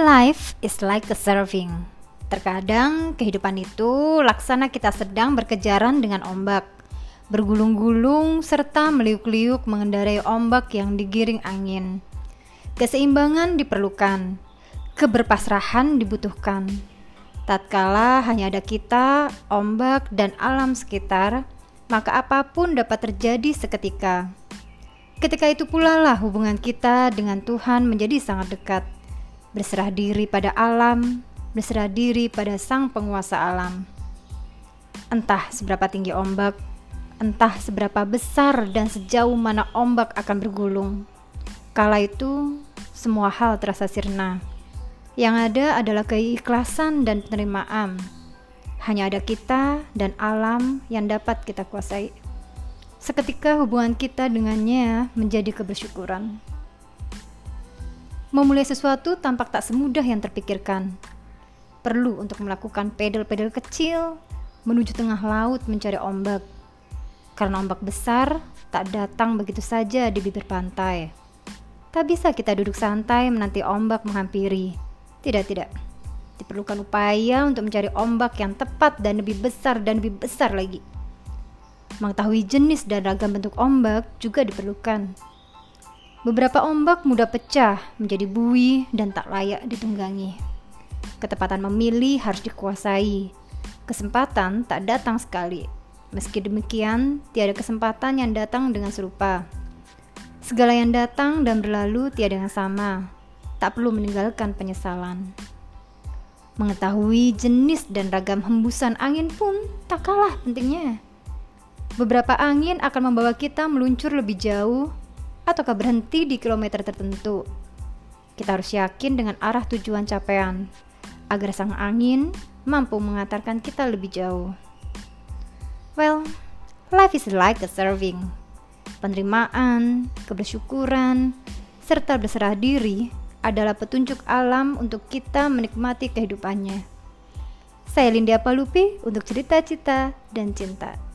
Life is like a surfing. Terkadang kehidupan itu laksana kita sedang berkejaran dengan ombak, bergulung-gulung serta meliuk-liuk mengendarai ombak yang digiring angin. Keseimbangan diperlukan, keberpasrahan dibutuhkan. Tatkala hanya ada kita, ombak, dan alam sekitar, maka apa pun dapat terjadi seketika. Ketika itu pula lah hubungan kita dengan Tuhan menjadi sangat dekat berserah diri pada alam, berserah diri pada sang penguasa alam. Entah seberapa tinggi ombak, entah seberapa besar dan sejauh mana ombak akan bergulung. Kala itu, semua hal terasa sirna. Yang ada adalah keikhlasan dan penerimaan. Hanya ada kita dan alam yang dapat kita kuasai. Seketika hubungan kita dengannya menjadi kebersyukuran. Memulai sesuatu tampak tak semudah yang terpikirkan. Perlu untuk melakukan pedal-pedal kecil menuju tengah laut mencari ombak. Karena ombak besar tak datang begitu saja di bibir pantai. Tak bisa kita duduk santai menanti ombak menghampiri. Tidak, tidak. Diperlukan upaya untuk mencari ombak yang tepat dan lebih besar dan lebih besar lagi. Mengetahui jenis dan ragam bentuk ombak juga diperlukan Beberapa ombak mudah pecah menjadi bui dan tak layak ditunggangi. Ketepatan memilih harus dikuasai. Kesempatan tak datang sekali. Meski demikian, tiada kesempatan yang datang dengan serupa. Segala yang datang dan berlalu tiada yang sama. Tak perlu meninggalkan penyesalan. Mengetahui jenis dan ragam hembusan angin pun tak kalah pentingnya. Beberapa angin akan membawa kita meluncur lebih jauh ataukah berhenti di kilometer tertentu. Kita harus yakin dengan arah tujuan capaian agar sang angin mampu mengantarkan kita lebih jauh. Well, life is like a serving. Penerimaan, kebersyukuran, serta berserah diri adalah petunjuk alam untuk kita menikmati kehidupannya. Saya Lindia Palupi untuk cerita-cerita dan cinta.